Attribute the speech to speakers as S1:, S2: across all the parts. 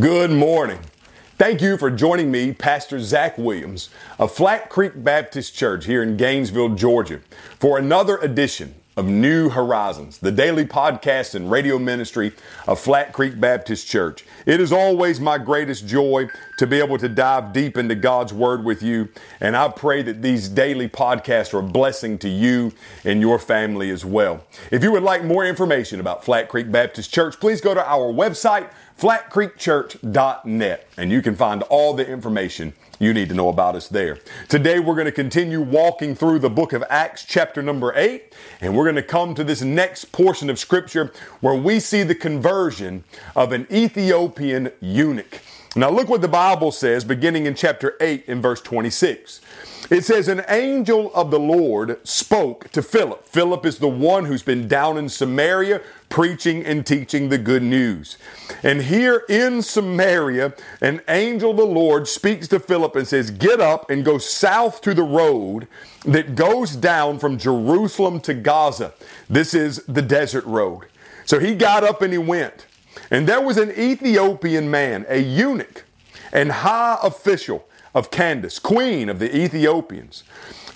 S1: Good morning. Thank you for joining me, Pastor Zach Williams of Flat Creek Baptist Church here in Gainesville, Georgia, for another edition of New Horizons, the daily podcast and radio ministry of Flat Creek Baptist Church. It is always my greatest joy to be able to dive deep into God's Word with you, and I pray that these daily podcasts are a blessing to you and your family as well. If you would like more information about Flat Creek Baptist Church, please go to our website, flatcreekchurch.net, and you can find all the information you need to know about us there. Today we're going to continue walking through the book of Acts, chapter number 8, and we're going to come to this next portion of scripture where we see the conversion of an Ethiopian eunuch. Now look what the Bible says beginning in chapter 8 in verse 26. It says, An angel of the Lord spoke to Philip. Philip is the one who's been down in Samaria preaching and teaching the good news. And here in Samaria, an angel of the Lord speaks to Philip and says, Get up and go south to the road that goes down from Jerusalem to Gaza. This is the desert road. So he got up and he went. And there was an Ethiopian man, a eunuch and high official of Candace, queen of the Ethiopians,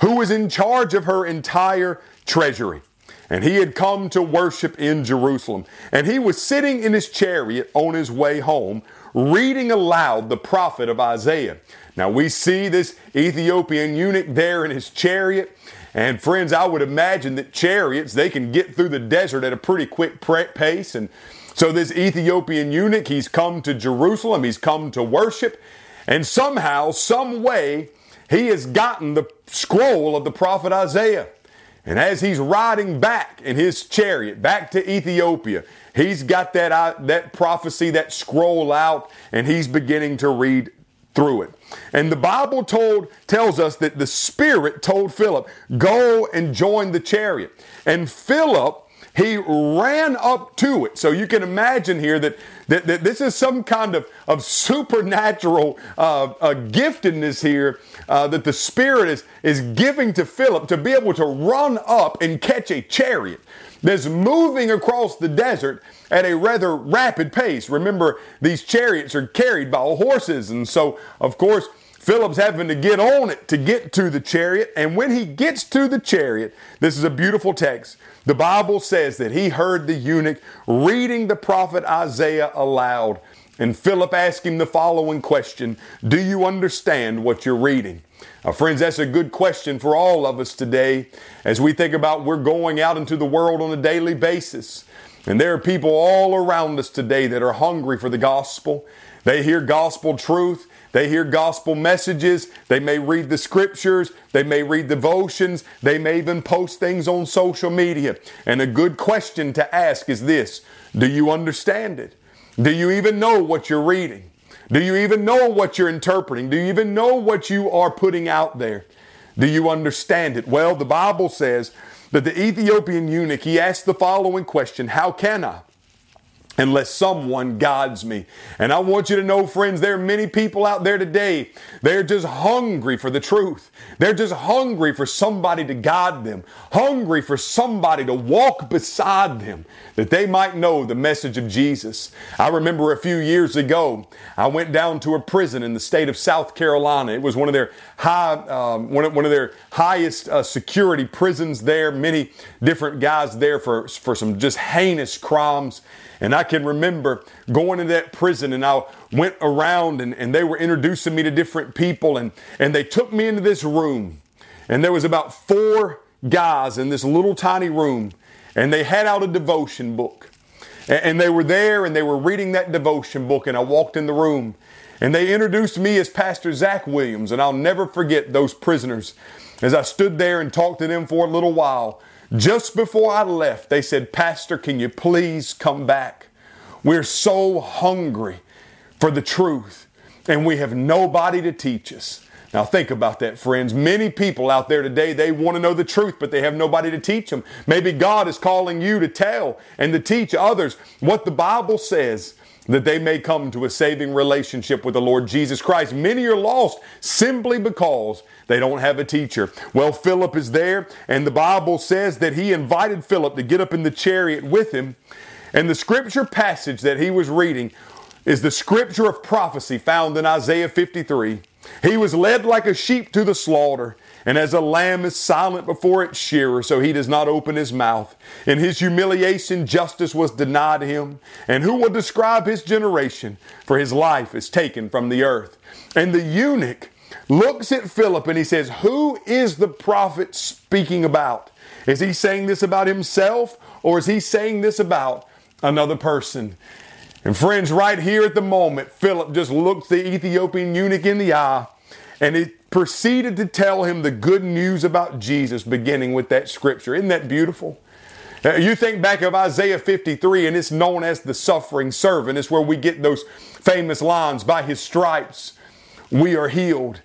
S1: who was in charge of her entire treasury. And he had come to worship in Jerusalem. And he was sitting in his chariot on his way home, reading aloud the prophet of Isaiah. Now we see this Ethiopian eunuch there in his chariot. And friends, I would imagine that chariots, they can get through the desert at a pretty quick pace. And so this Ethiopian eunuch, he's come to Jerusalem, he's come to worship, and somehow, some way, he has gotten the scroll of the prophet Isaiah. And as he's riding back in his chariot back to Ethiopia, he's got that, uh, that prophecy, that scroll out, and he's beginning to read through it. And the Bible told, tells us that the Spirit told Philip, go and join the chariot. And Philip he ran up to it. So you can imagine here that, that, that this is some kind of, of supernatural uh, uh, giftedness here uh, that the Spirit is, is giving to Philip to be able to run up and catch a chariot that's moving across the desert at a rather rapid pace. Remember, these chariots are carried by horses, and so, of course, Philip's having to get on it to get to the chariot. And when he gets to the chariot, this is a beautiful text. The Bible says that he heard the eunuch reading the prophet Isaiah aloud. And Philip asked him the following question Do you understand what you're reading? Now, friends, that's a good question for all of us today as we think about we're going out into the world on a daily basis. And there are people all around us today that are hungry for the gospel. They hear gospel truth. They hear gospel messages. They may read the scriptures. They may read devotions. They may even post things on social media. And a good question to ask is this Do you understand it? Do you even know what you're reading? Do you even know what you're interpreting? Do you even know what you are putting out there? Do you understand it? Well, the Bible says that the Ethiopian eunuch, he asked the following question How can I? Unless someone guides me. And I want you to know, friends, there are many people out there today. They're just hungry for the truth. They're just hungry for somebody to guide them, hungry for somebody to walk beside them that they might know the message of Jesus. I remember a few years ago, I went down to a prison in the state of South Carolina. It was one of their high, um, one, of, one of their highest uh, security prisons there. Many different guys there for, for some just heinous crimes. And I can remember going to that prison and I went around and, and they were introducing me to different people and, and they took me into this room. And there was about four guys in this little tiny room and they had out a devotion book. And, and they were there and they were reading that devotion book and I walked in the room and they introduced me as Pastor Zach Williams. And I'll never forget those prisoners as I stood there and talked to them for a little while. Just before I left, they said, Pastor, can you please come back? We're so hungry for the truth, and we have nobody to teach us. Now think about that, friends. Many people out there today, they want to know the truth, but they have nobody to teach them. Maybe God is calling you to tell and to teach others what the Bible says that they may come to a saving relationship with the Lord Jesus Christ. Many are lost simply because they don't have a teacher. Well, Philip is there, and the Bible says that he invited Philip to get up in the chariot with him. And the scripture passage that he was reading is the scripture of prophecy found in Isaiah 53. He was led like a sheep to the slaughter, and as a lamb is silent before its shearer, so he does not open his mouth. In his humiliation, justice was denied him. And who will describe his generation? For his life is taken from the earth. And the eunuch looks at Philip and he says, Who is the prophet speaking about? Is he saying this about himself or is he saying this about another person? And friends, right here at the moment, Philip just looked the Ethiopian eunuch in the eye and he proceeded to tell him the good news about Jesus, beginning with that scripture. Isn't that beautiful? Uh, you think back of Isaiah 53, and it's known as the suffering servant. It's where we get those famous lines by his stripes, we are healed.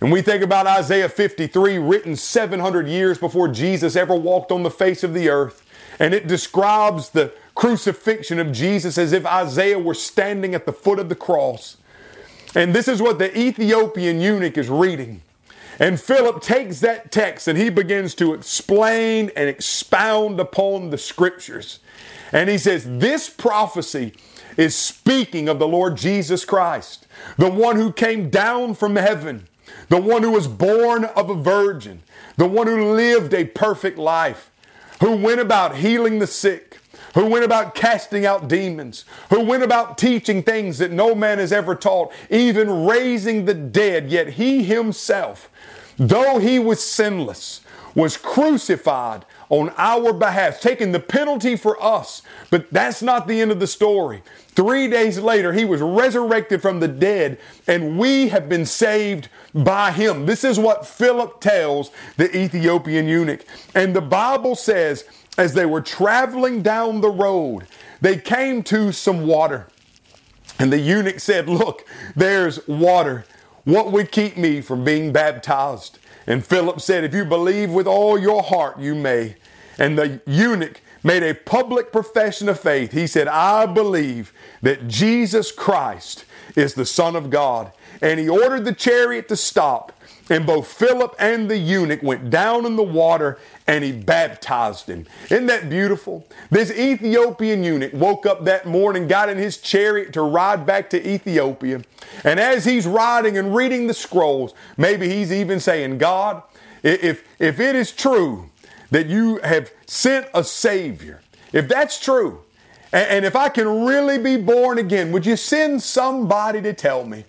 S1: And we think about Isaiah 53, written 700 years before Jesus ever walked on the face of the earth. And it describes the crucifixion of Jesus as if Isaiah were standing at the foot of the cross. And this is what the Ethiopian eunuch is reading. And Philip takes that text and he begins to explain and expound upon the scriptures. And he says, This prophecy is speaking of the Lord Jesus Christ, the one who came down from heaven, the one who was born of a virgin, the one who lived a perfect life, who went about healing the sick, who went about casting out demons, who went about teaching things that no man has ever taught, even raising the dead. Yet he himself, though he was sinless, was crucified on our behalf, taking the penalty for us. But that's not the end of the story. Three days later, he was resurrected from the dead, and we have been saved by him. This is what Philip tells the Ethiopian eunuch. And the Bible says, as they were traveling down the road, they came to some water. And the eunuch said, Look, there's water. What would keep me from being baptized? And Philip said, If you believe with all your heart, you may. And the eunuch made a public profession of faith. He said, I believe that Jesus Christ is the Son of God. And he ordered the chariot to stop. And both Philip and the eunuch went down in the water and he baptized him. Isn't that beautiful? This Ethiopian eunuch woke up that morning, got in his chariot to ride back to Ethiopia. And as he's riding and reading the scrolls, maybe he's even saying, God, if, if it is true that you have sent a Savior, if that's true, and, and if I can really be born again, would you send somebody to tell me?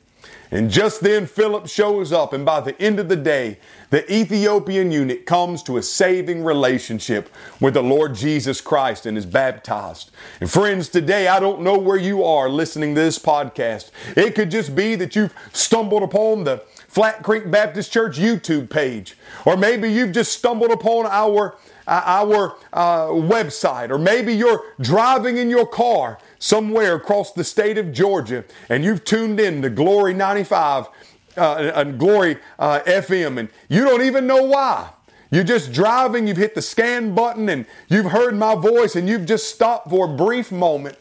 S1: And just then Philip shows up, and by the end of the day, the Ethiopian eunuch comes to a saving relationship with the Lord Jesus Christ and is baptized. And friends, today I don't know where you are listening to this podcast. It could just be that you've stumbled upon the Flat Creek Baptist Church YouTube page, or maybe you've just stumbled upon our our uh, website, or maybe you're driving in your car somewhere across the state of Georgia and you've tuned in to Glory 95 uh, and Glory uh, FM and you don't even know why. You're just driving, you've hit the scan button and you've heard my voice and you've just stopped for a brief moment.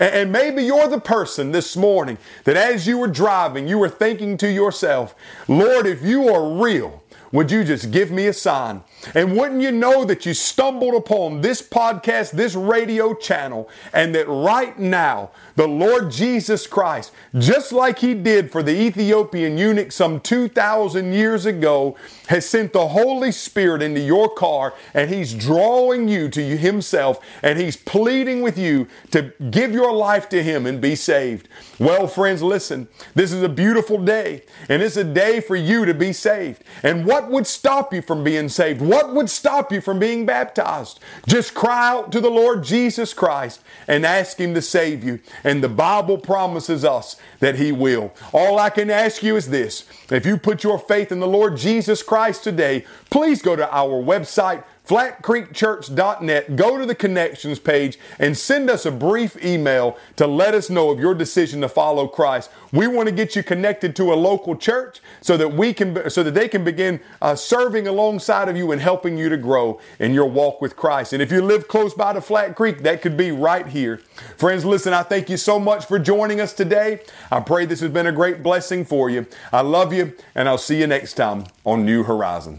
S1: And maybe you're the person this morning that as you were driving, you were thinking to yourself, Lord, if you are real, would you just give me a sign? And wouldn't you know that you stumbled upon this podcast, this radio channel, and that right now the Lord Jesus Christ, just like He did for the Ethiopian eunuch some 2,000 years ago, has sent the Holy Spirit into your car and He's drawing you to Himself and He's pleading with you to give your life to Him and be saved. Well, friends, listen, this is a beautiful day and it's a day for you to be saved. And what would stop you from being saved? What would stop you from being baptized? Just cry out to the Lord Jesus Christ and ask Him to save you. And the Bible promises us that He will. All I can ask you is this if you put your faith in the Lord Jesus Christ today, please go to our website flatcreekchurch.net, go to the connections page and send us a brief email to let us know of your decision to follow Christ. We want to get you connected to a local church so that we can, so that they can begin uh, serving alongside of you and helping you to grow in your walk with Christ. And if you live close by to Flat Creek, that could be right here. Friends, listen, I thank you so much for joining us today. I pray this has been a great blessing for you. I love you and I'll see you next time on New Horizons.